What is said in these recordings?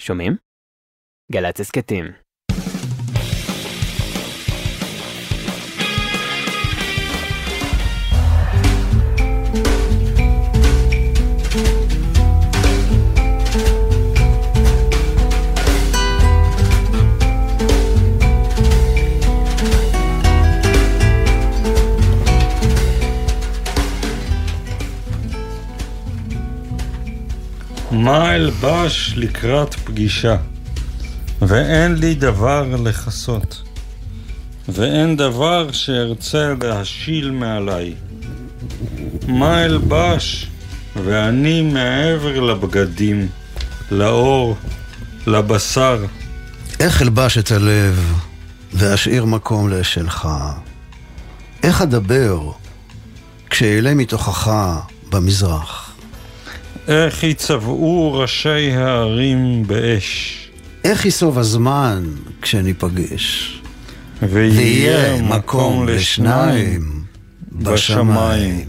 שומעים? גל"צ הסכתים. מה אלבש לקראת פגישה? ואין לי דבר לכסות, ואין דבר שארצה להשיל מעליי. מה אלבש? ואני מעבר לבגדים, לאור, לבשר. איך אלבש את הלב ואשאיר מקום לאשלך? איך אדבר כשאעלה מתוכך במזרח? איך יצבעו ראשי הערים באש, איך ייסוב הזמן כשניפגש? ויהיה מקום לשניים בשמיים.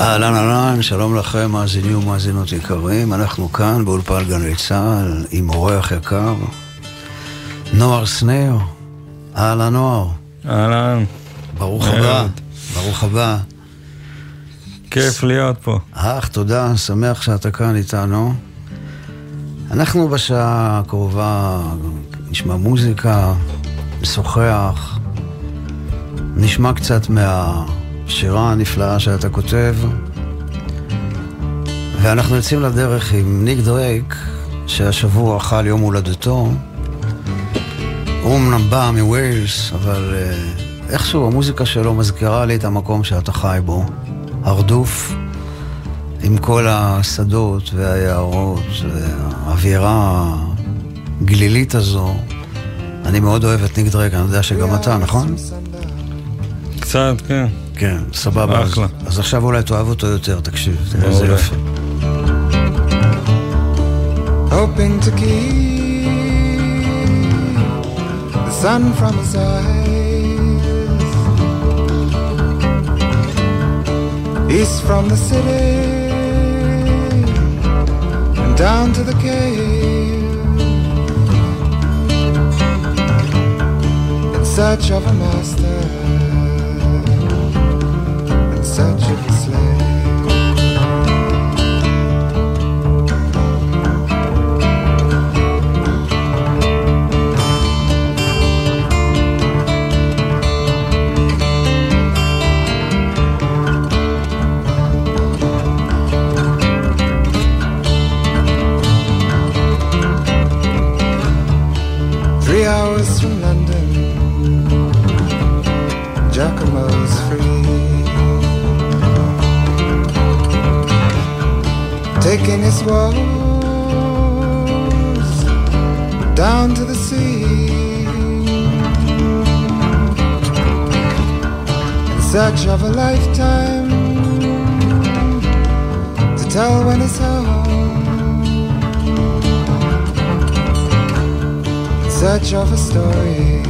אהלן אהלן, שלום לכם, מאזינים ומאזינות יקרים. אנחנו כאן באולפן גלי צה"ל עם אורח יקר, נוער שנר. אהלן נוער, אהלן, ברוך. הבא. ברוך הבא. כיף להיות פה. אך, תודה, שמח שאתה כאן איתנו. אנחנו בשעה הקרובה נשמע מוזיקה, נשוחח, נשמע קצת מהשירה הנפלאה שאתה כותב, ואנחנו יוצאים לדרך עם ניק דרייק, שהשבוע חל יום הולדתו. הוא אמנם בא מווילס, אבל אה, איכשהו המוזיקה שלו מזכירה לי את המקום שאתה חי בו, הרדוף, עם כל השדות והיערות והאווירה הגלילית הזו. אני מאוד אוהב את ניק דרייק, אני יודע שגם אתה, נכון? קצת, כן. כן, סבבה. אז, אחלה. אז עכשיו אולי תאהב אותו יותר, תקשיב, תראה איזה. יופי. hoping to keep the sun from his eyes. East from the city and down to the cave. In search of a master, hours from London, Giacomo's free. Taking his woes down to the sea. In search of a lifetime to tell when it's home. Search of a story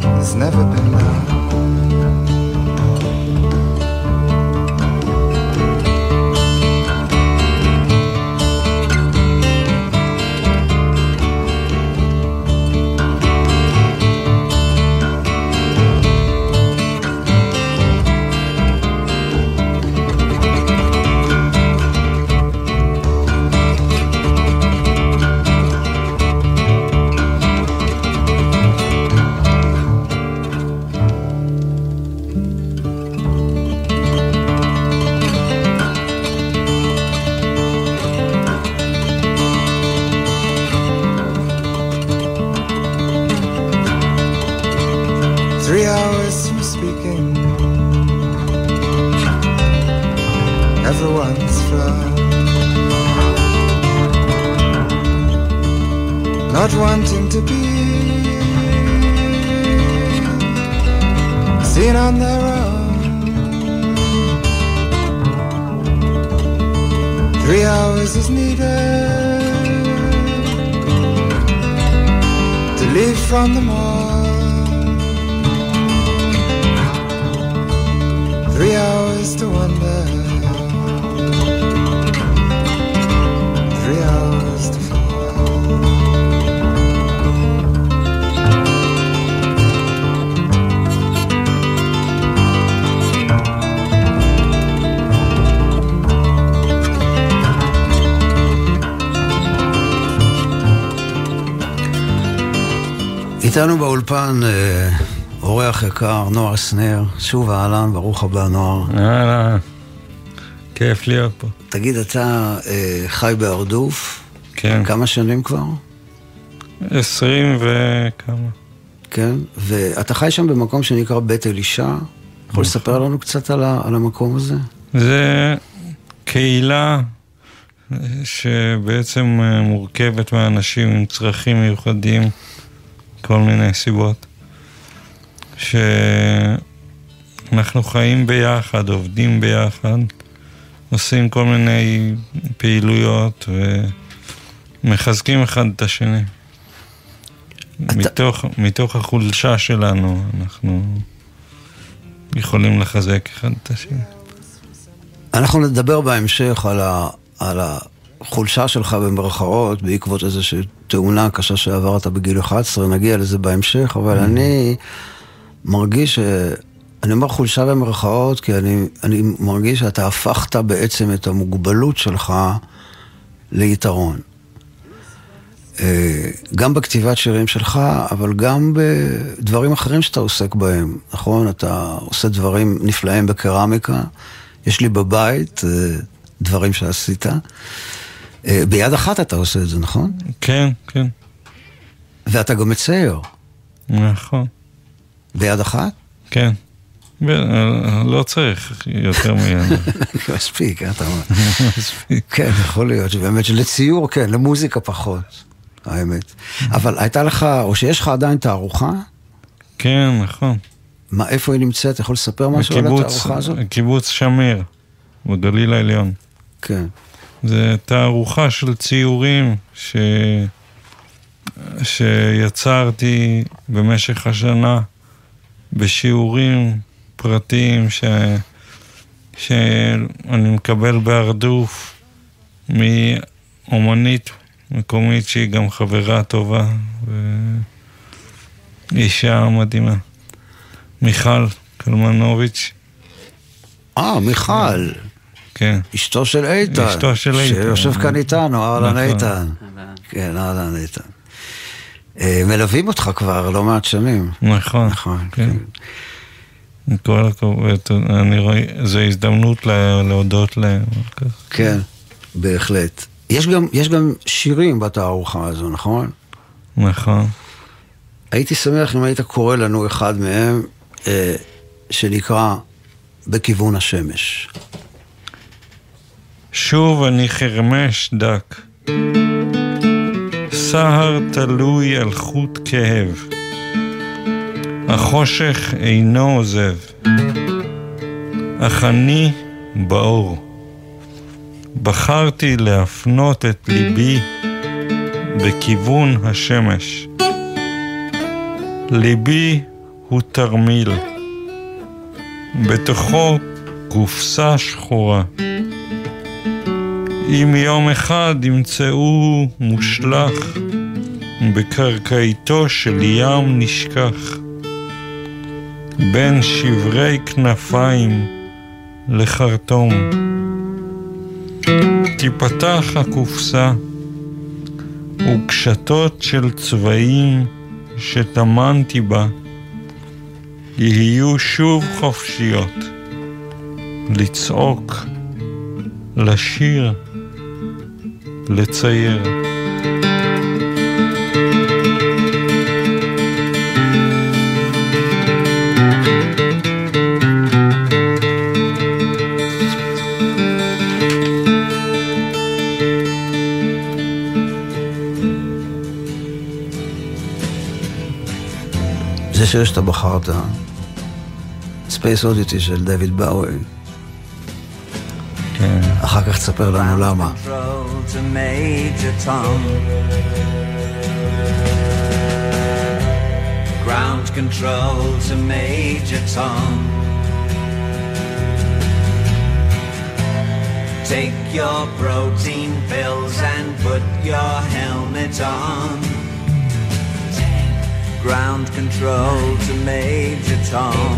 that's never been known. Not wanting to be seen on their own. Three hours is needed to leave from the mall. Three hours to wonder, איתנו באולפן אה, אורח יקר, נוער סנר, שוב אהלן, ברוך הבא נוער. אהלן. כיף להיות פה. תגיד, אתה אה, חי בהרדוף? כן. כמה שנים כבר? עשרים וכמה. כן, ואתה חי שם במקום שנקרא בית אלישע. יכול לספר לנו קצת על, ה, על המקום הזה? זה קהילה שבעצם אה, מורכבת מאנשים עם צרכים מיוחדים, כל מיני סיבות. שאנחנו חיים ביחד, עובדים ביחד, עושים כל מיני פעילויות ומחזקים אחד את השני. אתה- מתוך, מתוך החולשה שלנו אנחנו יכולים לחזק אחד את השני. אנחנו נדבר בהמשך על, ה, על החולשה שלך במרכאות בעקבות איזושהי תאונה קשה שעברת בגיל 11, נגיע לזה בהמשך, אבל אני מרגיש ש... אני אומר חולשה במרכאות כי אני, אני מרגיש שאתה הפכת בעצם את המוגבלות שלך ליתרון. אה, גם בכתיבת שירים שלך, אבל גם בדברים אחרים שאתה עוסק בהם, נכון? אתה עושה דברים נפלאים בקרמיקה. יש לי בבית אה, דברים שעשית. אה, ביד אחת אתה עושה את זה, נכון? כן, כן, ואתה גם מצייר. נכון, ביד אחת? כן. לא צריך יותר מזה. מספיק, אה, אתה אומר. כן, יכול להיות שבאמת שלציור, כן, למוזיקה פחות, האמת. אבל הייתה לך, או שיש לך עדיין תערוכה? כן, נכון. מה, איפה היא נמצאת? אתה יכול לספר משהו על התערוכה הזאת? קיבוץ שמיר, בגליל העליון. כן. זה תערוכה של ציורים ש... שיצרתי במשך השנה בשיעורים פרטיים ש... שאני מקבל בהרדוף מאומנית מקומית שהיא גם חברה טובה ואישה מדהימה. מיכל קלמנוביץ', אה, מיכל, כן. אשתו של איתן. אשתו של איתן. שיושב כאן איתנו, אהלן נכון. איתן. כן, אהלן איתן. אה, מלווים אותך כבר לא מעט שנים. נכון. נכון, כן. כן. עם כל הכבוד, אני רואה, זו הזדמנות לה- להודות להם. כן, בהחלט. יש גם, יש גם שירים בתערוכה הזו, נכון? נכון. הייתי שמח אם היית קורא לנו אחד מהם, אה, שנקרא בכיוון השמש. שוב אני חרמש דק. סהר תלוי על חוט כאב. החושך אינו עוזב. אך אני באור. בחרתי להפנות את ליבי בכיוון השמש. ליבי הוא תרמיל. בתוכו קופסה שחורה. אם יום אחד ימצאו מושלך בקרקעיתו של ים נשכח, בין שברי כנפיים לחרטום. תיפתח הקופסה, וקשתות של צבעים שטמנתי בה יהיו שוב חופשיות לצעוק, לשיר, לצייר. זה שיר שאתה בחרת, Space Oddity של דיוויד בואי. כן. אחר כך תספר לנו למה. Control to Major Tom. Ground control to Major Tom. Take your protein pills and put your helmet on. Ground control to Major Tom.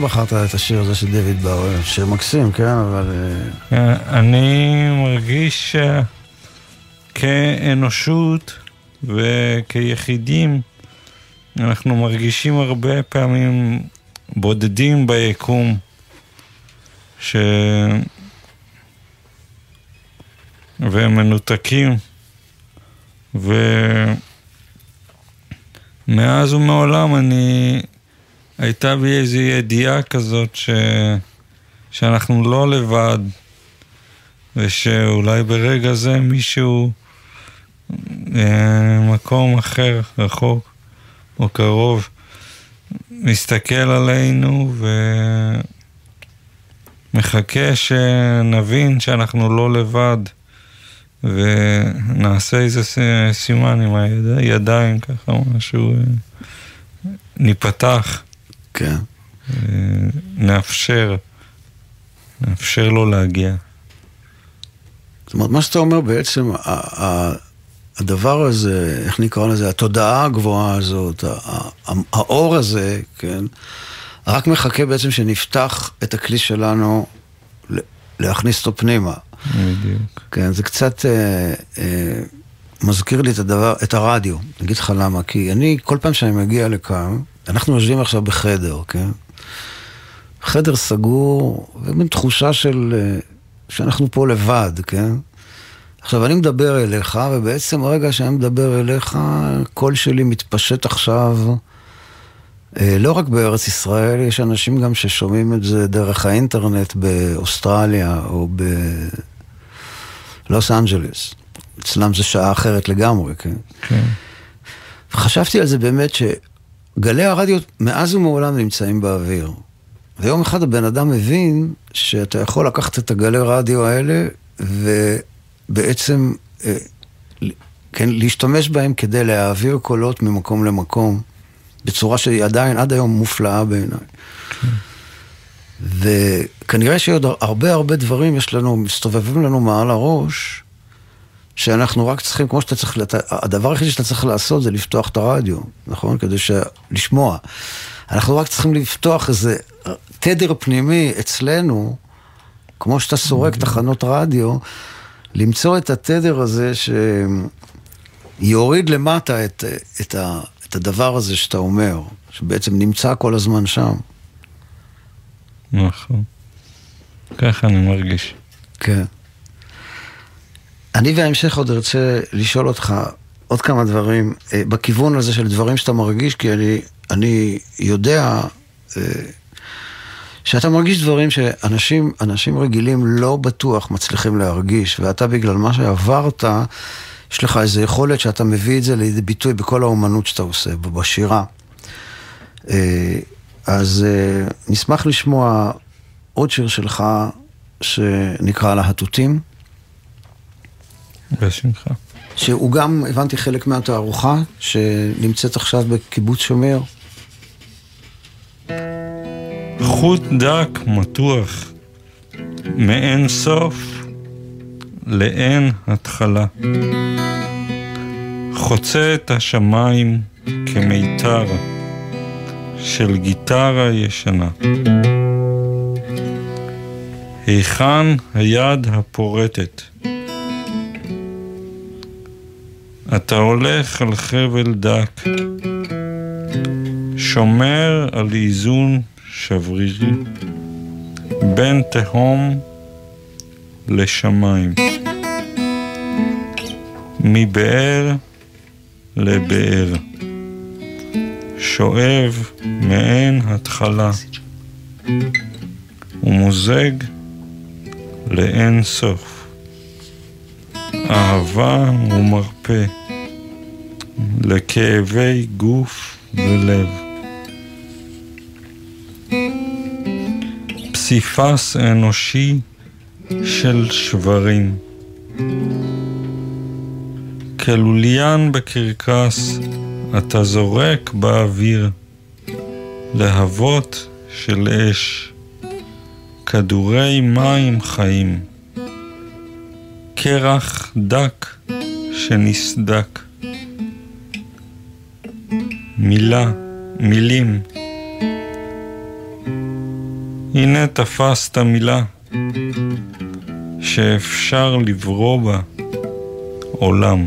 בחרת את השיר הזה של דויד באואר? שיר מקסים, כן, אבל... אה, אה, אני מרגיש אה, כאנושות וכיחידים, אנחנו מרגישים הרבה פעמים בודדים ביקום, ש... ומנותקים, ומאז ומעולם אני... הייתה בי איזו ידיעה כזאת ש... שאנחנו לא לבד, ושאולי ברגע זה מישהו, אה, מקום אחר, רחוק או קרוב, מסתכל עלינו ומחכה שנבין שאנחנו לא לבד, ונעשה איזה סימן עם הידיים, ככה משהו, אה, ניפתח. כן. נאפשר, נאפשר לו להגיע. זאת אומרת, מה שאתה אומר בעצם, הדבר הזה, איך נקרא לזה, התודעה הגבוהה הזאת, האור הזה, כן, רק מחכה בעצם שנפתח את הכלי שלנו, להכניס אותו פנימה. בדיוק. כן, זה קצת אה, אה, מזכיר לי את הדבר, את הרדיו. אני אגיד לך למה, כי אני, כל פעם שאני מגיע לכאן, אנחנו יושבים עכשיו בחדר, כן? חדר סגור, ומין תחושה של, אה, שאנחנו פה לבד, כן? עכשיו, אני מדבר אליך, ובעצם הרגע שאני מדבר אליך, הקול שלי מתפשט עכשיו, אה, לא רק בארץ ישראל, יש אנשים גם ששומעים את זה דרך האינטרנט באוסטרליה או בלוס אנג'לס. אצלם זה שעה אחרת לגמרי, כן? כן. וחשבתי על זה באמת שגלי הרדיו מאז ומעולם נמצאים באוויר. ויום אחד הבן אדם מבין שאתה יכול לקחת את הגלי רדיו האלה ובעצם, אה, כן, להשתמש בהם כדי להעביר קולות ממקום למקום, בצורה שהיא עדיין עד היום מופלאה בעיניי. וכנראה שעוד הרבה הרבה דברים יש לנו, מסתובבים לנו מעל הראש, שאנחנו רק צריכים, כמו שאתה צריך, הדבר היחידי שאתה צריך לעשות זה לפתוח את הרדיו, נכון? כדי ש... לשמוע. אנחנו רק צריכים לפתוח איזה תדר פנימי אצלנו, כמו שאתה סורק תחנות רדיו, למצוא את התדר הזה שיוריד למטה את, את, ה, את הדבר הזה שאתה אומר, שבעצם נמצא כל הזמן שם. נכון. ככה אני מרגיש. כן. אני בהמשך עוד ארצה לשאול אותך עוד כמה דברים אה, בכיוון הזה של דברים שאתה מרגיש, כי אני, אני יודע אה, שאתה מרגיש דברים שאנשים אנשים רגילים לא בטוח מצליחים להרגיש, ואתה בגלל מה שעברת, יש לך איזו יכולת שאתה מביא את זה לידי ביטוי בכל האומנות שאתה עושה, בשירה. אה, אז נשמח לשמוע עוד שיר שלך שנקרא להטוטים. בשמחה. שהוא גם, הבנתי, חלק מהתערוכה שנמצאת עכשיו בקיבוץ שומר. חוט דק מתוח מאין סוף לאין התחלה. חוצה את השמיים כמיתר של גיטרה ישנה. היכן היד הפורטת? אתה הולך על חבל דק, שומר על איזון שברירי בין תהום לשמיים, מבאר לבאר, שואב מעין התחלה ומוזג לאין סוף. אהבה ומרפא לכאבי גוף ולב. פסיפס אנושי של שברים. כלוליין בקרקס אתה זורק באוויר להבות של אש, כדורי מים חיים, קרח דק שנסדק. מילה, מילים. הנה תפסת מילה שאפשר לברוא בה עולם.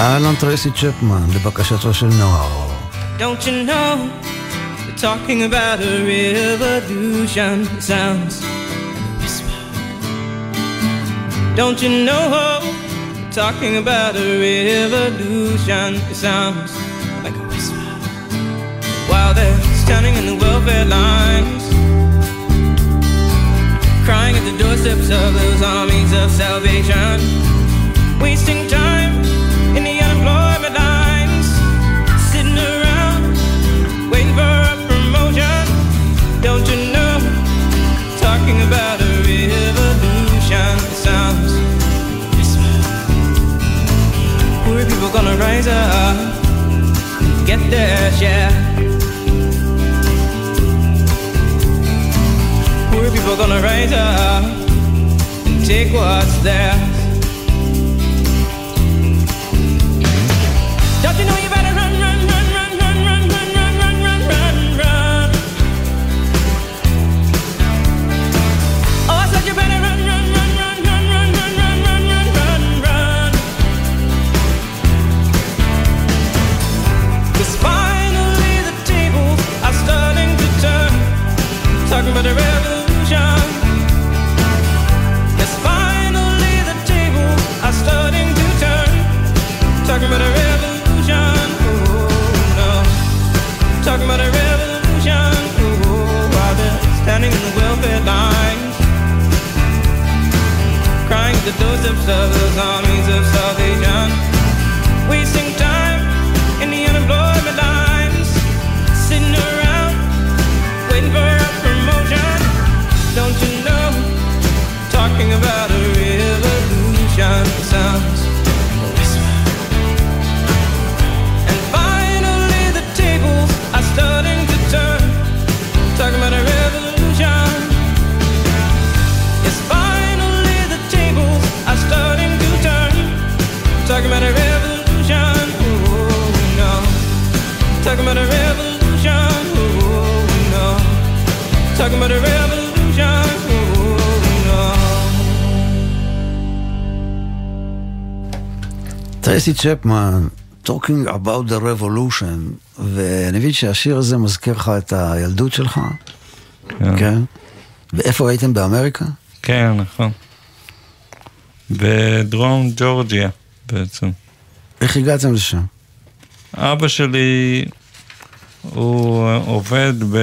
אהלן טרייסי צ'פמן, לבקשתו של נוער. Don't you know they're talking about a revolution it sounds like a whisper. Don't you know they're talking about a revolution it sounds like a whisper. While they're standing in the welfare lines, crying at the doorsteps of those armies Don't you know? Talking about a revolution sounds Poor people gonna rise up and get. Poor people gonna rise up and take what's there. The doorsteps of those armies of salvation. Wasting time in the unemployment lines. Sitting around waiting for a promotion. Don't you know? Talking about a revolution sounds Talking about a revolution. Oh no. Talking about a revolution. Oh no. טרייסי צ'פמן, Talking about the revolution, ואני מבין שהשיר הזה מזכיר לך את הילדות שלך, כן. כן? ואיפה הייתם באמריקה? כן, נכון. בדרום ג'ורג'יה בעצם. איך הגעתם לשם? אבא שלי הוא עובד ב...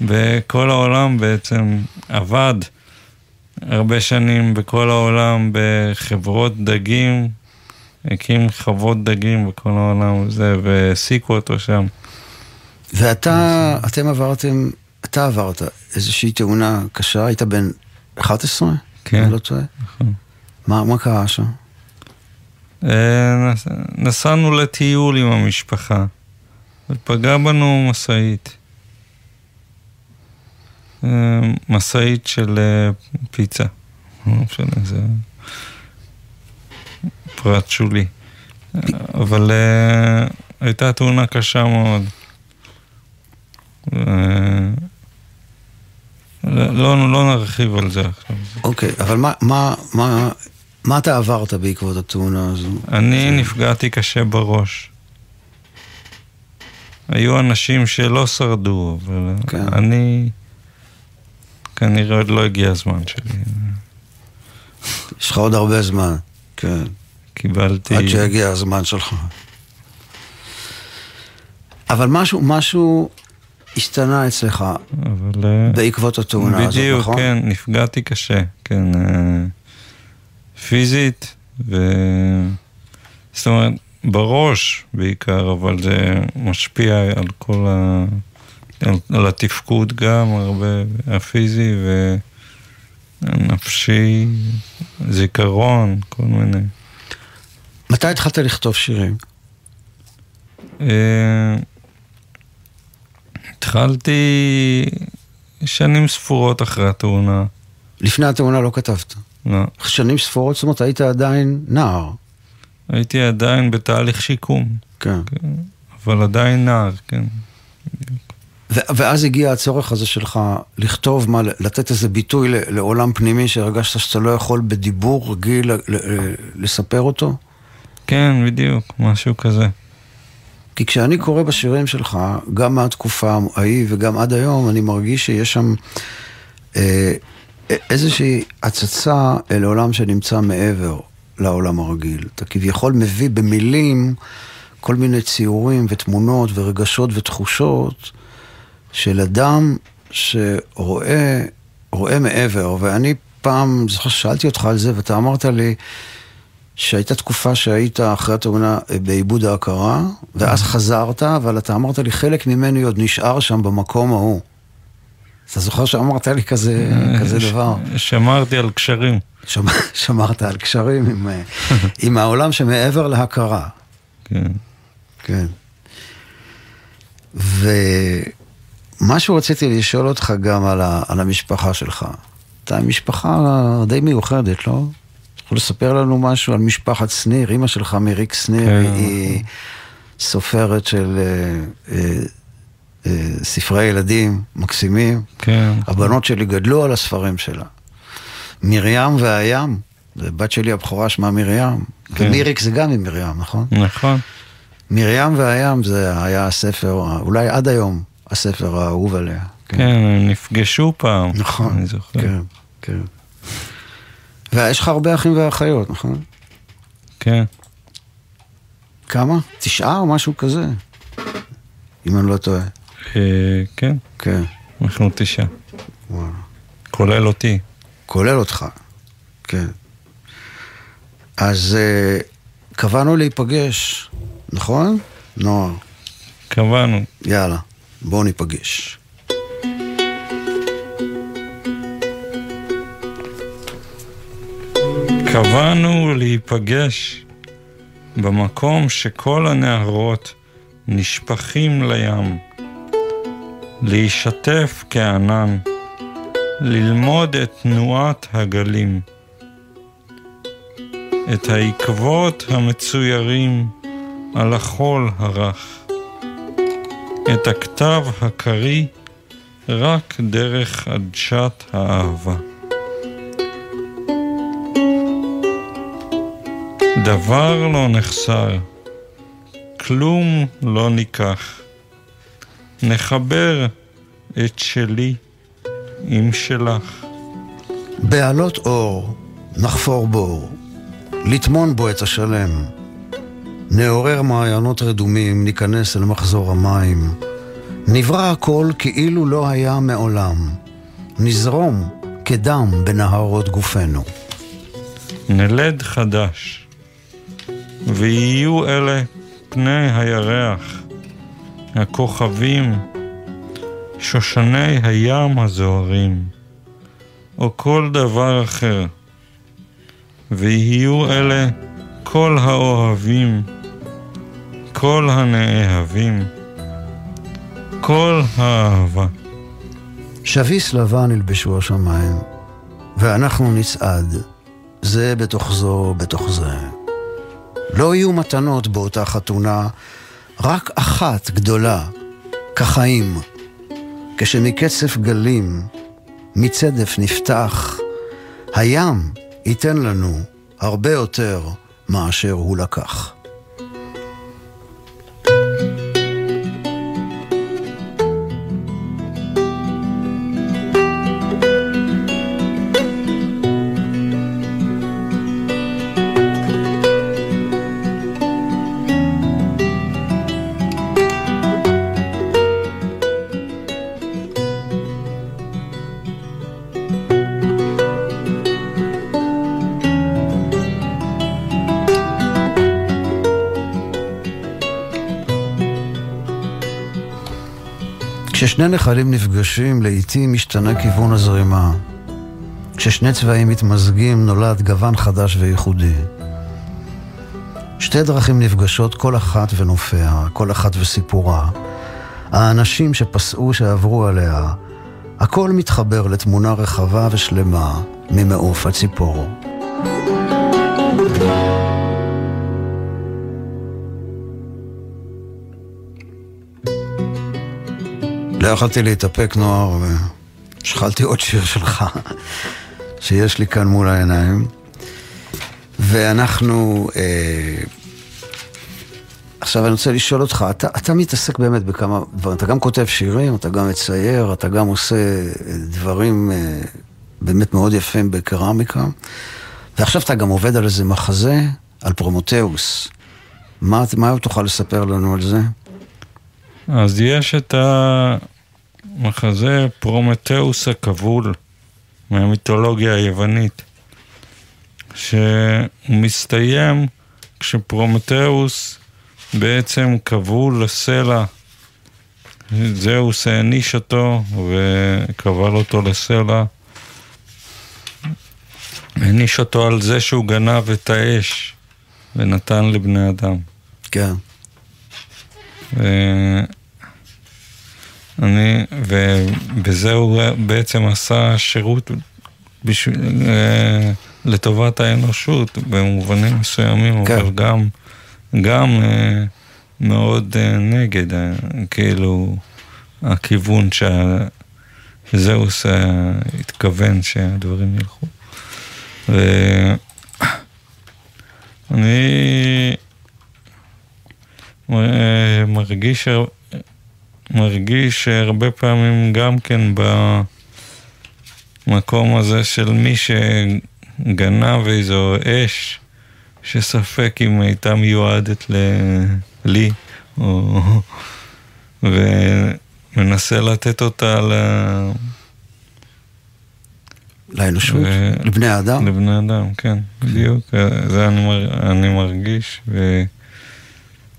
בכל העולם בעצם, עבד הרבה שנים בכל העולם בחברות דגים, הקים חוות דגים בכל העולם וזה, והעסיקו אותו שם. ואתה, אתם עברתם, אתה עברת איזושהי תאונה קשה, היית בן 11? כן. אני לא טועה. נכון. מה, מה קרה שם? אה, נס- נסענו לטיול עם המשפחה, ופגע בנו משאית. אה, משאית של אה, פיצה. לא משנה, זה פרט שולי. אבל אה, הייתה תאונה קשה מאוד. לא, לא, לא נרחיב על זה עכשיו. אוקיי, אבל מה, מה, מה, מה אתה עברת בעקבות התאונה הזו? אני נפגעתי קשה בראש. היו אנשים שלא שרדו, אבל כן. אני... כנראה עוד לא הגיע הזמן שלי. יש לך עוד הרבה זמן, כן. קיבלתי... עד שיגיע הזמן שלך. אבל משהו, משהו השתנה אצלך אבל... אה, בעקבות התאונה הזאת, בדיוק, נכון? כן, נפגעתי קשה, כן. אה, פיזית, ו... זאת אומרת, בראש בעיקר, אבל זה משפיע על כל ה... על, על התפקוד גם, הרבה, הפיזי והנפשי, זיכרון, כל מיני. מתי התחלת לכתוב שירים? אה, התחלתי שנים ספורות אחרי התאונה. לפני התאונה לא כתבת. לא. שנים ספורות, זאת אומרת, היית עדיין נער. הייתי עדיין בתהליך שיקום, כן. אבל עדיין נער, כן. ואז הגיע הצורך הזה שלך לכתוב מה, לתת איזה ביטוי לעולם פנימי שהרגשת שאתה לא יכול בדיבור רגיל ל- ל- לספר אותו? כן, בדיוק, משהו כזה. כי כשאני קורא בשירים שלך, גם מהתקופה ההיא וגם עד היום, אני מרגיש שיש שם אה, איזושהי הצצה אל עולם שנמצא מעבר לעולם הרגיל. אתה כביכול מביא במילים כל מיני ציורים ותמונות ורגשות ותחושות של אדם שרואה רואה מעבר. ואני פעם, זוכר ששאלתי אותך על זה ואתה אמרת לי, שהייתה תקופה שהיית אחרי התאונה אה, בעיבוד ההכרה, ואז חזרת, אבל אתה אמרת לי, חלק ממני עוד נשאר שם במקום ההוא. אתה זוכר שאמרת לי כזה, כזה ש- דבר? שמרתי על קשרים. שמ- שמרת על קשרים עם, אה, עם העולם שמעבר להכרה. כן. כן. ומה שרציתי לשאול אותך גם על, ה, על המשפחה שלך. אתה משפחה די מיוחדת, לא? יכול לספר לנו משהו על משפחת שניר? אימא שלך מריק שניר כן. היא סופרת של אה, אה, אה, ספרי ילדים מקסימים. כן. הבנות שלי גדלו על הספרים שלה. מרים והים, זה בת שלי הבכורה שמה מרים. כן. ומיריק זה גם עם מרים, נכון? נכון. מרים והים זה היה הספר, אולי עד היום, הספר האהוב עליה. כן, הם נפגשו פעם. נכון, אני זוכר. כן, כן. ויש לך הרבה אחים ואחיות, נכון? כן. כמה? תשעה או משהו כזה? אם אני לא טועה. אה, כן, כן, אנחנו תשעה. וואלה. כולל אותי. כולל אותך, כן. אז אה, קבענו להיפגש, נכון? נוער, קבענו. יאללה, בואו ניפגש. קבענו להיפגש במקום שכל הנהרות נשפכים לים, להישטף כענן, ללמוד את תנועת הגלים, את העקבות המצוירים על החול הרך, את הכתב הקריא רק דרך עדשת האהבה. דבר לא נחסר, כלום לא ניקח. נחבר את שלי עם שלך. בעלות אור, נחפור בור, לטמון בו את השלם. נעורר מעיינות רדומים, ניכנס אל מחזור המים. נברא הכל כאילו לא היה מעולם. נזרום כדם בנהרות גופנו. נלד חדש, ויהיו אלה פני הירח, הכוכבים, שושני הים הזוהרים, או כל דבר אחר, ויהיו אלה כל האוהבים, כל הנאהבים, כל האהבה. שביס לבן ילבשו השמיים, ואנחנו נצעד, זה בתוך זו בתוך זה. לא יהיו מתנות באותה חתונה, רק אחת גדולה, כחיים. כשמקצף גלים, מצדף נפתח, הים ייתן לנו הרבה יותר מאשר הוא לקח. כששני נחלים נפגשים, לעתים משתנה כיוון הזרימה. כששני צבעים מתמזגים, נולד גוון חדש וייחודי. שתי דרכים נפגשות, כל אחת ונופיה, כל אחת וסיפורה. האנשים שפסעו, שעברו עליה, הכל מתחבר לתמונה רחבה ושלמה ממעוף הציפור. לא יכולתי להתאפק נהר, והשחלתי עוד שיר שלך, שיש לי כאן מול העיניים. ואנחנו... אה, עכשיו אני רוצה לשאול אותך, אתה, אתה מתעסק באמת בכמה דברים, אתה גם כותב שירים, אתה גם מצייר, אתה גם עושה דברים אה, באמת מאוד יפים בקרמיקה, ועכשיו אתה גם עובד על איזה מחזה, על פרומתאוס. מה, מה תוכל לספר לנו על זה? אז יש את המחזה פרומטאוס הכבול מהמיתולוגיה היוונית, שהוא מסתיים כשפרומטאוס בעצם כבול לסלע. זהוס העניש אותו וכבל אותו לסלע. העניש אותו על זה שהוא גנב את האש ונתן לבני אדם. כן. ואני, ובזה הוא בעצם עשה שירות בשביל, אה, לטובת האנושות במובנים מסוימים, כן. אבל גם, גם אה, מאוד אה, נגד, כאילו, הכיוון שזהוס התכוון שהדברים ילכו. ואני מרגיש, מרגיש הרבה פעמים גם כן במקום הזה של מי שגנב איזו אש, שספק אם הייתה מיועדת ל- לי, או... ומנסה לתת אותה ל... לאנושות, ו- לבני האדם. לבני אדם, כן, בדיוק, זה אני, מר, אני מרגיש, ו...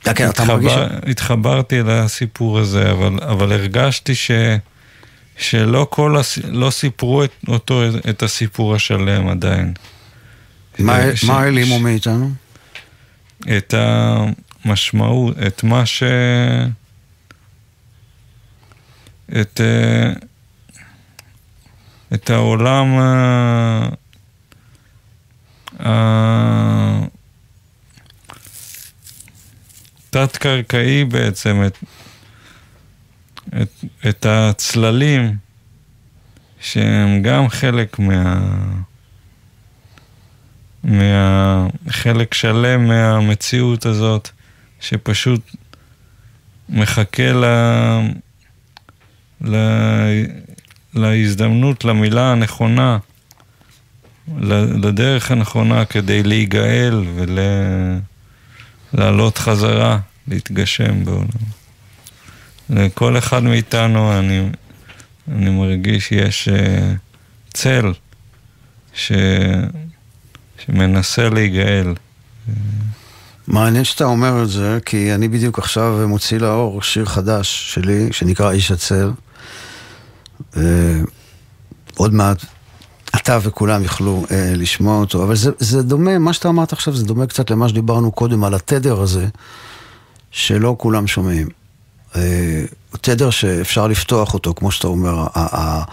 כן, כן, אתה מרגיש... התחבר, התחברתי לסיפור הזה, אבל, אבל הרגשתי ש, שלא כל הס, לא סיפרו את, אותו, את הסיפור השלם עדיין. מה ש- מה העלימו ש- מאיתנו? את המשמעות, את מה ש... את, אה, את העולם ה- ה- תת-קרקעי בעצם, את, את, את הצללים שהם גם חלק מה... מה... חלק שלם מהמציאות הזאת, שפשוט מחכה ל... ל... להזדמנות, למילה הנכונה, לדרך הנכונה כדי להיגאל ולעלות חזרה, להתגשם בעולם. לכל אחד מאיתנו אני, אני מרגיש יש אה, צל ש... שמנסה להיגאל. מעניין שאתה אומר את זה, כי אני בדיוק עכשיו מוציא לאור שיר חדש שלי, שנקרא איש הצל. אה, עוד מעט אתה וכולם יוכלו אה, לשמוע אותו, אבל זה, זה דומה, מה שאתה אמרת עכשיו זה דומה קצת למה שדיברנו קודם על התדר הזה, שלא כולם שומעים. אה, תדר שאפשר לפתוח אותו, כמו שאתה אומר, ה- ה-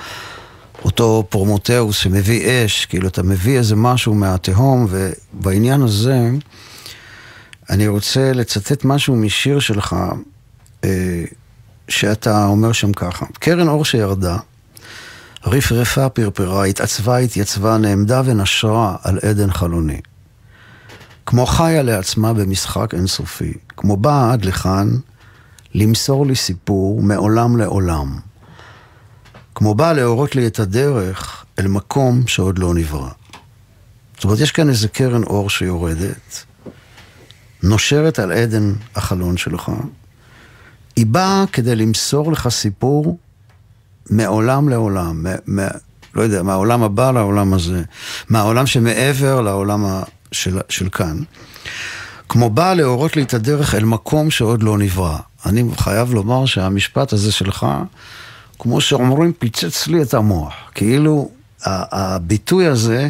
אותו פרומטאוס שמביא אש, כאילו אתה מביא איזה משהו מהתהום, ובעניין הזה אני רוצה לצטט משהו משיר שלך, אה, שאתה אומר שם ככה: קרן אור שירדה, רפרפה פרפרה, התעצבה, התייצבה, נעמדה ונשרה על עדן חלוני. כמו חיה לעצמה במשחק אינסופי, כמו באה עד לכאן למסור לי סיפור מעולם לעולם. כמו באה להורות לי את הדרך אל מקום שעוד לא נברא. זאת אומרת, יש כאן איזה קרן אור שיורדת, נושרת על עדן החלון שלך. היא באה כדי למסור לך סיפור מעולם לעולם, מ- מ- לא יודע, מהעולם הבא לעולם הזה, מהעולם שמעבר לעולם ה- של, של כאן. כמו באה להורות לי את הדרך אל מקום שעוד לא נברא. אני חייב לומר שהמשפט הזה שלך, כמו שאומרים, פיצץ לי את המוח. כאילו, הביטוי הזה,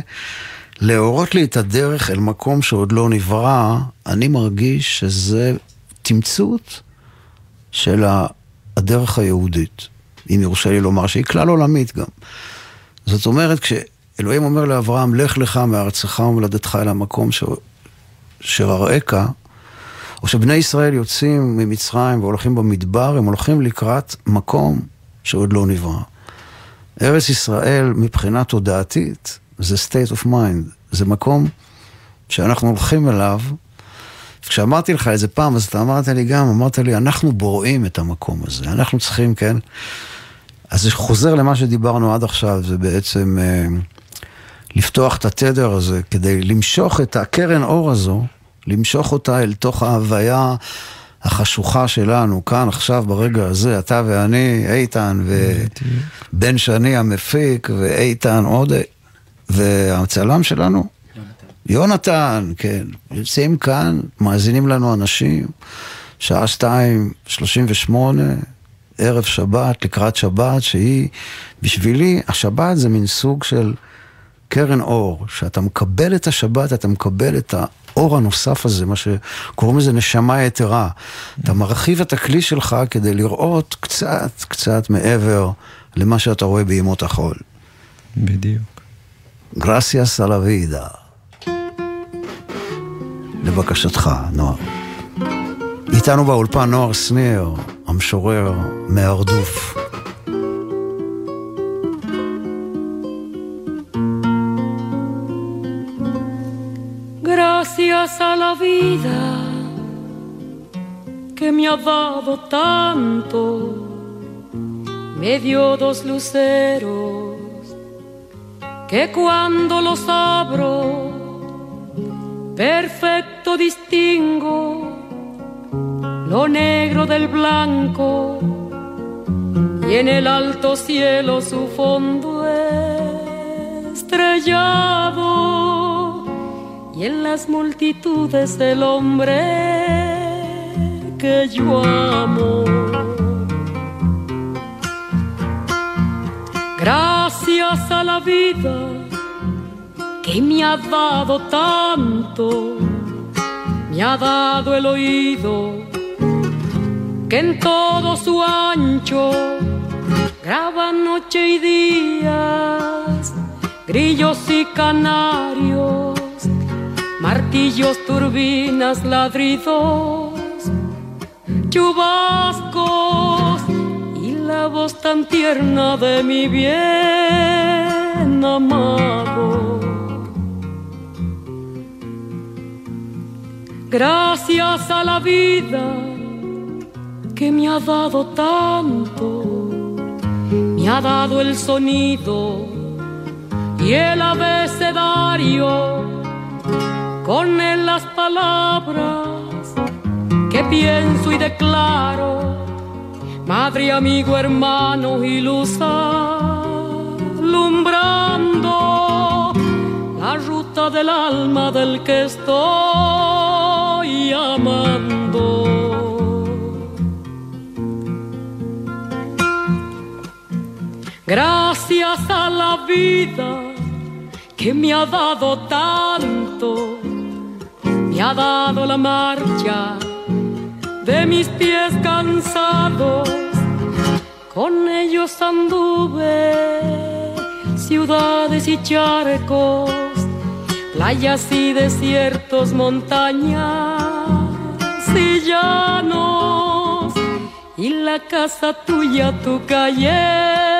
להורות לי את הדרך אל מקום שעוד לא נברא, אני מרגיש שזה תמצות של הדרך היהודית, אם יורשה לי לומר, שהיא כלל עולמית גם. זאת אומרת, כשאלוהים אומר לאברהם, לך לך מארצך ומולדתך אל המקום ש... שראיך, או שבני ישראל יוצאים ממצרים והולכים במדבר, הם הולכים לקראת מקום שעוד לא נברא. ארץ ישראל מבחינה תודעתית זה state of mind, זה מקום שאנחנו הולכים אליו. כשאמרתי לך איזה פעם, אז אתה אמרת לי גם, אמרת לי, אנחנו בוראים את המקום הזה, אנחנו צריכים, כן? אז זה חוזר למה שדיברנו עד עכשיו, זה בעצם אה, לפתוח את התדר הזה כדי למשוך את הקרן אור הזו, למשוך אותה אל תוך ההוויה החשוכה שלנו, כאן, עכשיו, ברגע הזה, אתה ואני, איתן ובן שני המפיק, ואיתן עוד, והצלם שלנו, יונתן, כן. יוצאים כאן, מאזינים לנו אנשים, שעה שתיים, שלושים ושמונה, ערב שבת, לקראת שבת, שהיא, בשבילי, השבת זה מין סוג של קרן אור, שאתה מקבל את השבת, אתה מקבל את האור הנוסף הזה, מה שקוראים לזה נשמה יתרה. אתה מרחיב את הכלי שלך כדי לראות קצת, קצת מעבר למה שאתה רואה בימות החול. בדיוק. גרסיאס על הווידה. לבקשתך, נוער. איתנו באולפן נוער שניר, המשורר מהרדוף. Gracias a la vida que me ha dado tanto, me dio dos luceros que cuando los abro, perfecto distingo lo negro del blanco y en el alto cielo su fondo estrellado y en las multitudes el hombre que yo amo. Gracias a la vida que me ha dado tanto, me ha dado el oído que en todo su ancho graba noche y días, grillos y canarios, martillos, turbinas, ladridos, chubascos y la voz tan tierna de mi bien amado. Gracias a la vida que me ha dado tanto, me ha dado el sonido y el abecedario, con él las palabras que pienso y declaro, madre, amigo, hermano y luz alumbrando la ruta del alma del que estoy amando. Gracias a la vida que me ha dado tanto, me ha dado la marcha de mis pies cansados, con ellos anduve ciudades y charcos, playas y desiertos, montañas y llanos, y la casa tuya, tu calle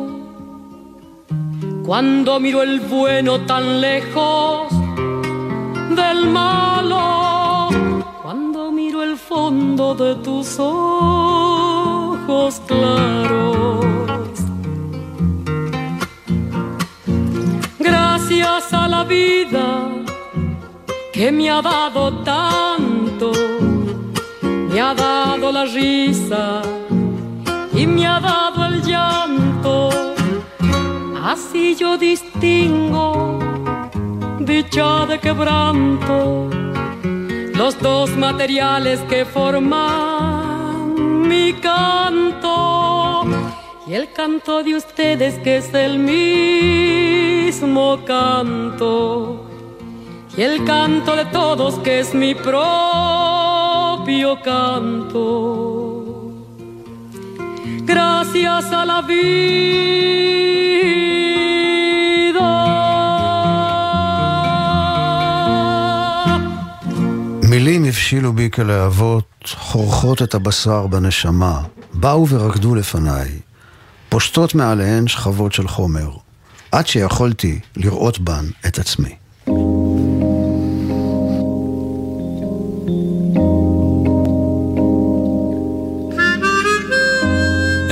cuando miro el bueno tan lejos del malo, cuando miro el fondo de tus ojos claros. Gracias a la vida que me ha dado tanto, me ha dado la risa y me ha dado el llanto. Así yo distingo dicha de quebranto, los dos materiales que forman mi canto y el canto de ustedes que es el mismo canto y el canto de todos que es mi propio canto. Gracias a la vida. הבשילו בי כלהבות, חורכות את הבשר בנשמה, באו ורקדו לפניי, פושטות מעליהן שכבות של חומר, עד שיכולתי לראות בן את עצמי.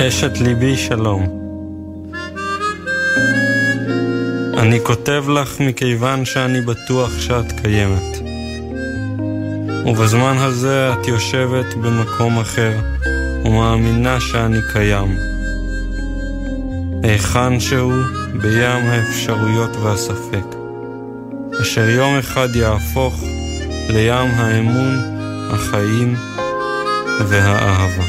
אשת ליבי שלום. אני כותב לך מכיוון שאני בטוח שאת קיימת. ובזמן הזה את יושבת במקום אחר ומאמינה שאני קיים. היכן שהוא בים האפשרויות והספק, אשר יום אחד יהפוך לים האמון, החיים והאהבה.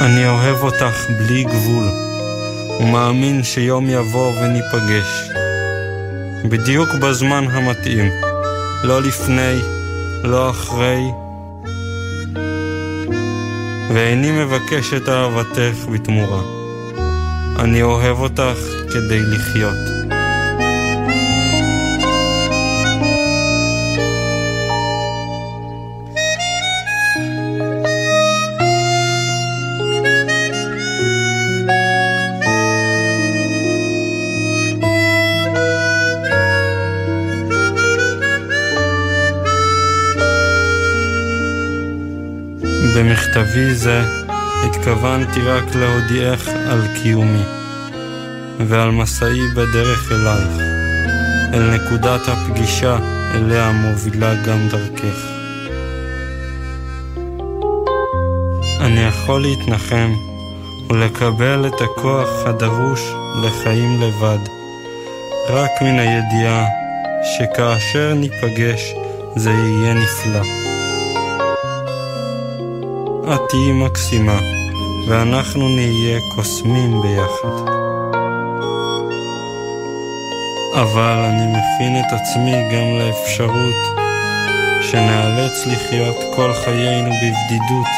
אני אוהב אותך בלי גבול, ומאמין שיום יבוא וניפגש. בדיוק בזמן המתאים, לא לפני, לא אחרי, ואיני מבקש את אהבתך בתמורה. אני אוהב אותך כדי לחיות. במכתבי זה התכוונתי רק להודיעך על קיומי ועל מסעי בדרך אלייך, אל נקודת הפגישה אליה מובילה גם דרכך. אני יכול להתנחם ולקבל את הכוח הדרוש לחיים לבד, רק מן הידיעה שכאשר ניפגש זה יהיה נפלא. את תהיי מקסימה, ואנחנו נהיה קוסמים ביחד. אבל אני מכין את עצמי גם לאפשרות שנאלץ לחיות כל חיינו בבדידות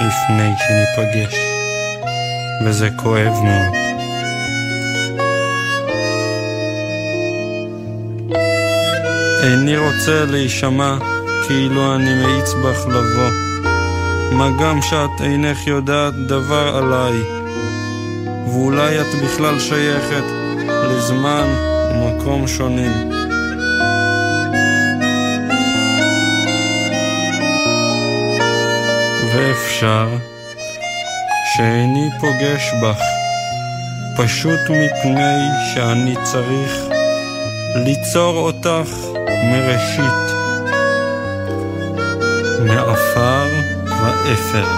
לפני שניפגש, וזה כואב מאוד. איני רוצה להישמע כאילו אני מאיץ בך לבוא. מה גם שאת אינך יודעת דבר עליי, ואולי את בכלל שייכת לזמן ומקום שונים. ואפשר שאיני פוגש בך, פשוט מפני שאני צריך ליצור אותך מראשית, ואפר.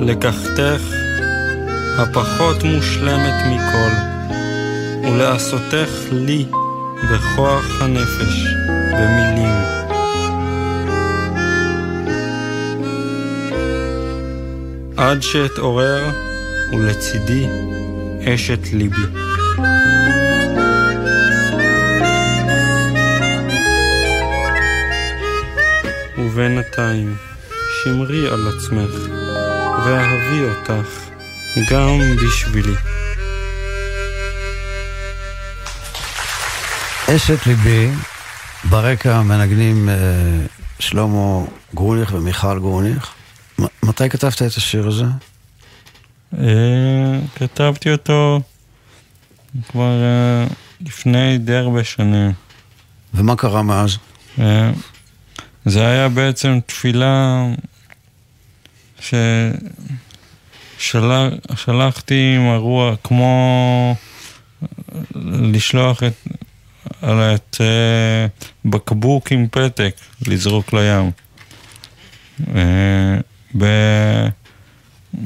לקחתך הפחות מושלמת מכל, ולעשותך לי בכוח הנפש, במילים. עד שאתעורר ולצידי אשת ליבי. ובינתיים שמרי על עצמך ואהבי אותך גם בשבילי. אשת ליבי, ברקע מנגנים אה, שלמה גרוניך ומיכל גרוניך. מתי כתבת את השיר הזה? אה, כתבתי אותו כבר אה, לפני די הרבה שנים. ומה קרה מאז? אה, זה היה בעצם תפילה ששלחתי עם הרוח, כמו לשלוח את, את אה, בקבוק עם פתק, לזרוק לים. אה, ב-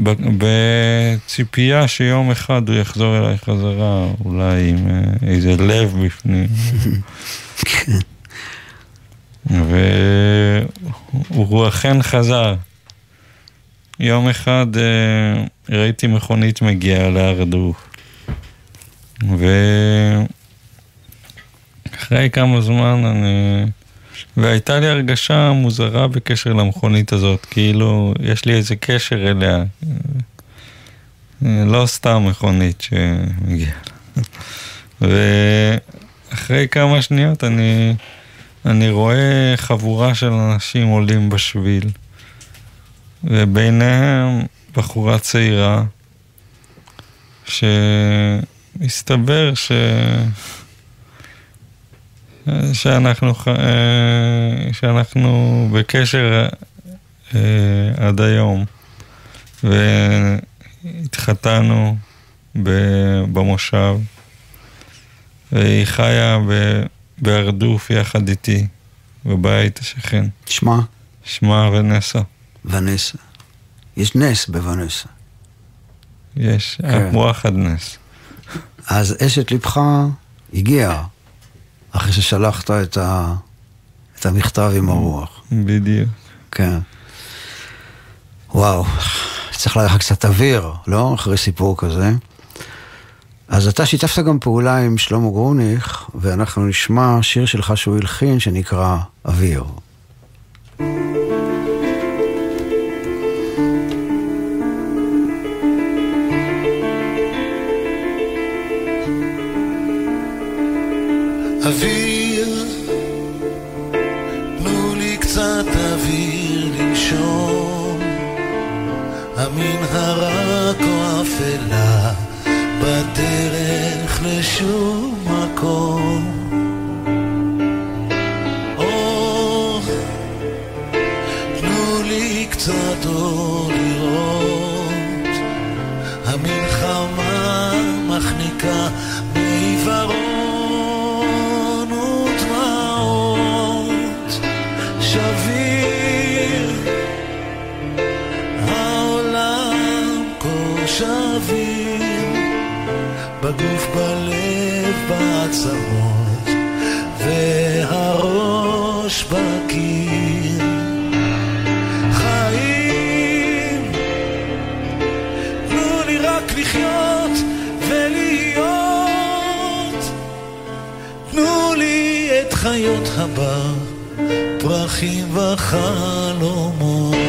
ב- בציפייה שיום אחד הוא יחזור אליי חזרה, אולי עם אה, איזה לב בפנים. והוא אכן חזר. יום אחד אה, ראיתי מכונית מגיעה להר הדרוך. ואחרי כמה זמן אני... והייתה לי הרגשה מוזרה בקשר למכונית הזאת, כאילו יש לי איזה קשר אליה. אה, לא סתם מכונית שמגיעה. ואחרי כמה שניות אני... אני רואה חבורה של אנשים עולים בשביל, וביניהם בחורה צעירה, שהסתבר ש... שאנחנו, אה, שאנחנו בקשר אה, עד היום. והתחתנו במושב, והיא חיה בהרדוף יחד איתי, בבית השכן. שמה? שמה ונסה. ונסה. יש נס בוונסה. יש, כן. וואחד נס. אז אשת לבך הגיעה אחרי ששלחת את, ה... את המכתב עם הרוח. בדיוק. כן. וואו, צריך לך קצת אוויר, לא? אחרי סיפור כזה. אז אתה שיתפת גם פעולה עם שלמה גרוניך, ואנחנו נשמע שיר שלך שהוא הלחין שנקרא אוויר. אוויר, תנו לי קצת אוויר לנשום. המנהרה כה אפלה, בדרך לשום מקום. בעצמות והראש בקיר חיים תנו לי רק לחיות ולהיות. תנו לי את חיות הבר, פרחים וחלומות.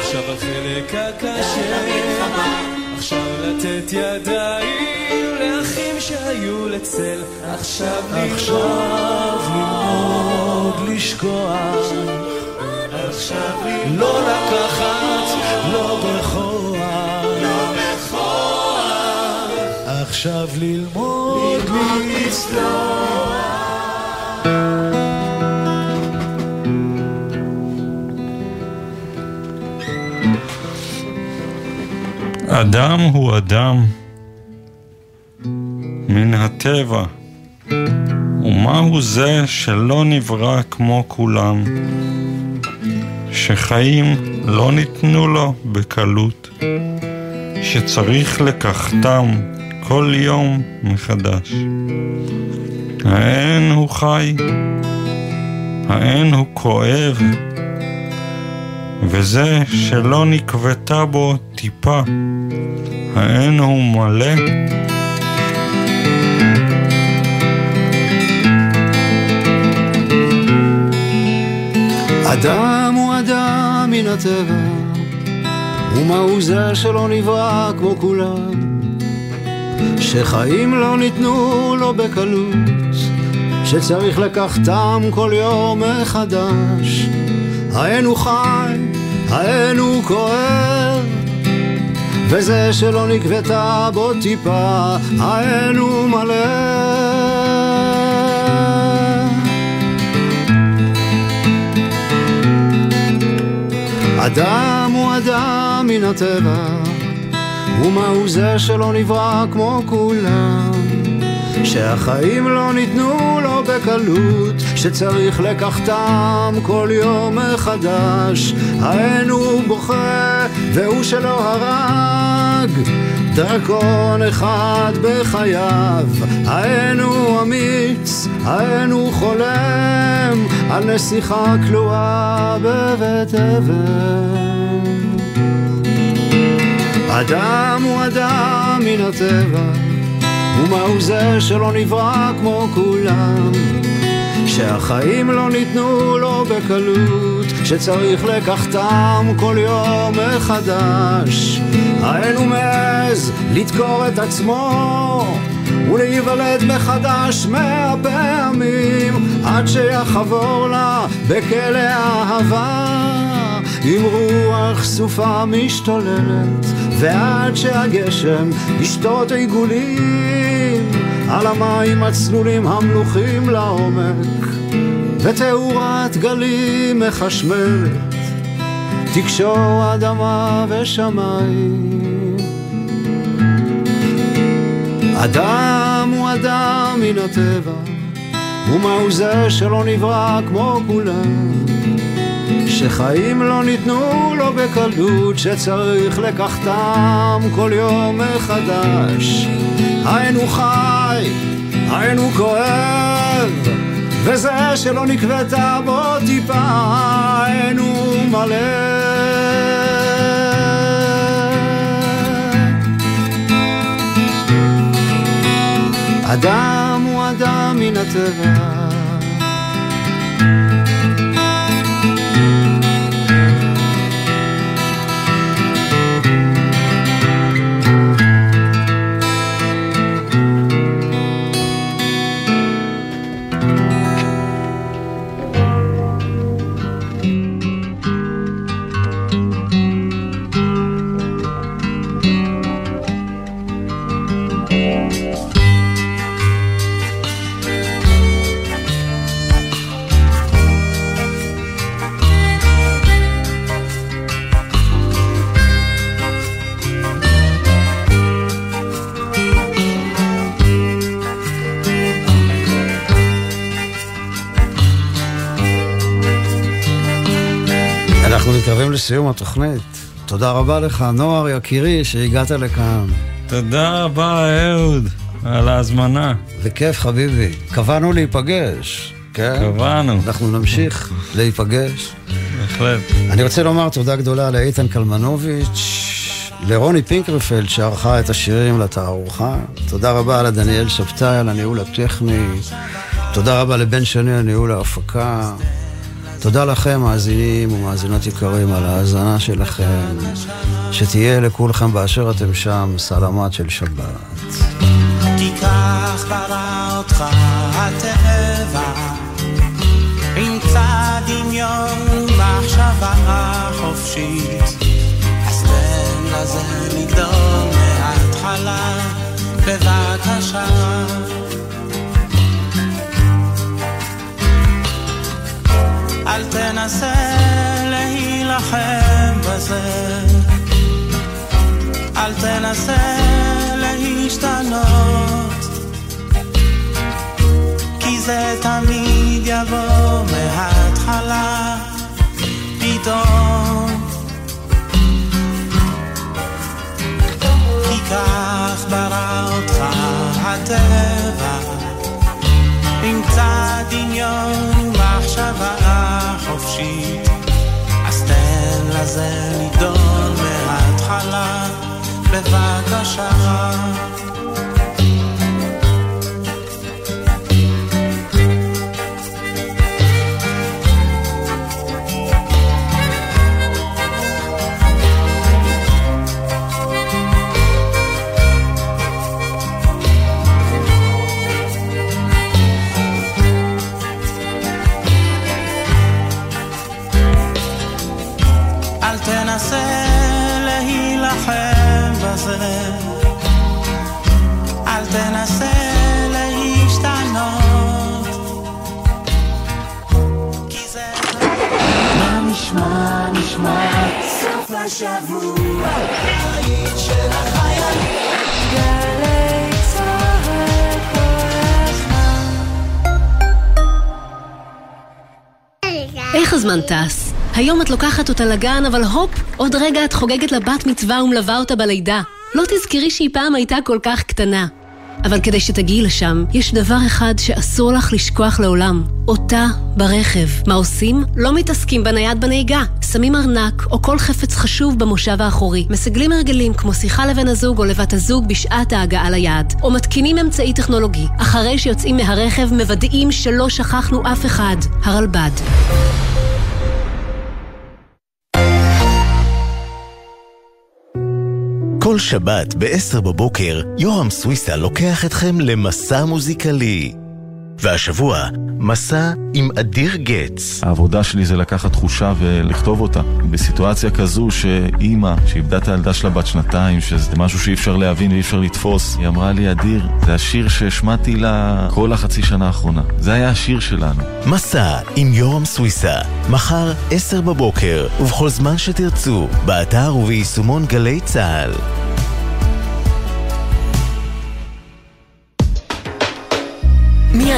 עכשיו החלק הקשה, עכשיו לשכוח, עכשיו לא לקחת, לא בכוח, עכשיו ללמוד לצלוח. אדם הוא אדם מן הטבע, ומהו זה שלא נברא כמו כולם, שחיים לא ניתנו לו בקלות, שצריך לקחתם כל יום מחדש. האין הוא חי, האין הוא כואב, וזה שלא נקבתה בו טיפה, האין הוא מלא? אדם הוא אדם מן הטבע, ומהו זה שלא נברא כמו כולם, שחיים לא ניתנו לו בקלות, שצריך לקחתם כל יום מחדש. האין הוא חי, האין הוא כואב, וזה שלא נקבתה בו טיפה, האין הוא מלא. אדם הוא אדם מן הטבע, ומהו זה שלא נברא כמו כולם? שהחיים לא ניתנו לו בקלות, שצריך לקחתם כל יום מחדש. האין הוא בוכה והוא שלא הרג, דרכון אחד בחייו. האין הוא אמיץ, האין הוא חולם, על נסיכה כלואה בבית אבן. אדם הוא אדם מן הטבע, ומהו זה שלא נברא כמו כולם? שהחיים לא ניתנו לו בקלות, שצריך לקחתם כל יום מחדש. האין הוא מעז לדקור את עצמו, ולהיוולד מחדש מאה פעמים, עד שיחבור לה בכלא אהבה. עם רוח סופה משתוללת, ועד שהגשם ישתות עיגולים על המים הצלולים המלוכים לעומק, ותאורת גלים מחשמלת, תקשור אדמה ושמיים. אדם הוא אדם מן הטבע, ומהו זה שלא נברא כמו כולם? שחיים לא ניתנו לו בקלות, שצריך לקחתם כל יום מחדש. הוא חי, הוא כואב, וזה שלא נקבעת בו טיפה, הוא מלא. אדם הוא אדם מן הטבע. מתקרבים לסיום התוכנית. תודה רבה לך, נהר יקירי, שהגעת לכאן. תודה רבה, אהוד, על ההזמנה. וכיף, חביבי. קבענו להיפגש, כן? קבענו. אנחנו נמשיך להיפגש. בהחלט. אני רוצה לומר תודה גדולה לאיתן קלמנוביץ', לרוני פינקרפלד שערכה את השירים לתערוכה. תודה רבה לדניאל שבתאי על הניהול הטכני. תודה רבה לבן שני על ניהול ההפקה. תודה לכם, מאזינים ומאזינות יקרים, על ההאזנה שלכם. שתהיה לכולכם באשר אתם שם, סלמת של שבת. כך ברא בבקשה. אל תנסה להילחם בזה. אל תנסה להשתנות, כי זה תמיד יבוא מההתחלה, פתאום. כי כך ברא אותך הטבע, קצת דמיון ומחשבה חופשית, אז תן לזה לגדול מההתחלה. בבקשה. איך הזמן טס? היום את לוקחת אותה לגן, אבל הופ, עוד רגע את חוגגת לבת מצווה ומלווה אותה בלידה. לא תזכרי שהיא פעם הייתה כל כך קטנה. אבל כדי שתגיעי לשם, יש דבר אחד שאסור לך לשכוח לעולם. אותה ברכב. מה עושים? לא מתעסקים בנייד בנהיגה. שמים ארנק או כל חפץ חשוב במושב האחורי. מסגלים הרגלים כמו שיחה לבן הזוג או לבת הזוג בשעת ההגעה ליעד. או מתקינים אמצעי טכנולוגי. אחרי שיוצאים מהרכב מוודאים שלא שכחנו אף אחד. הרלב"ד. כל שבת ב-10 בבוקר, יורם סוויסה לוקח אתכם למסע מוזיקלי. והשבוע, מסע עם אדיר גץ. העבודה שלי זה לקחת תחושה ולכתוב אותה. בסיטואציה כזו שאימא, שאיבדה את הילדה שלה בת שנתיים, שזה משהו שאי אפשר להבין ואי אפשר לתפוס, היא אמרה לי, אדיר, זה השיר שהשמעתי לה כל החצי שנה האחרונה. זה היה השיר שלנו. מסע עם יורם סוויסה, מחר 10 בבוקר, ובכל זמן שתרצו, באתר וביישומון גלי צה"ל. מיד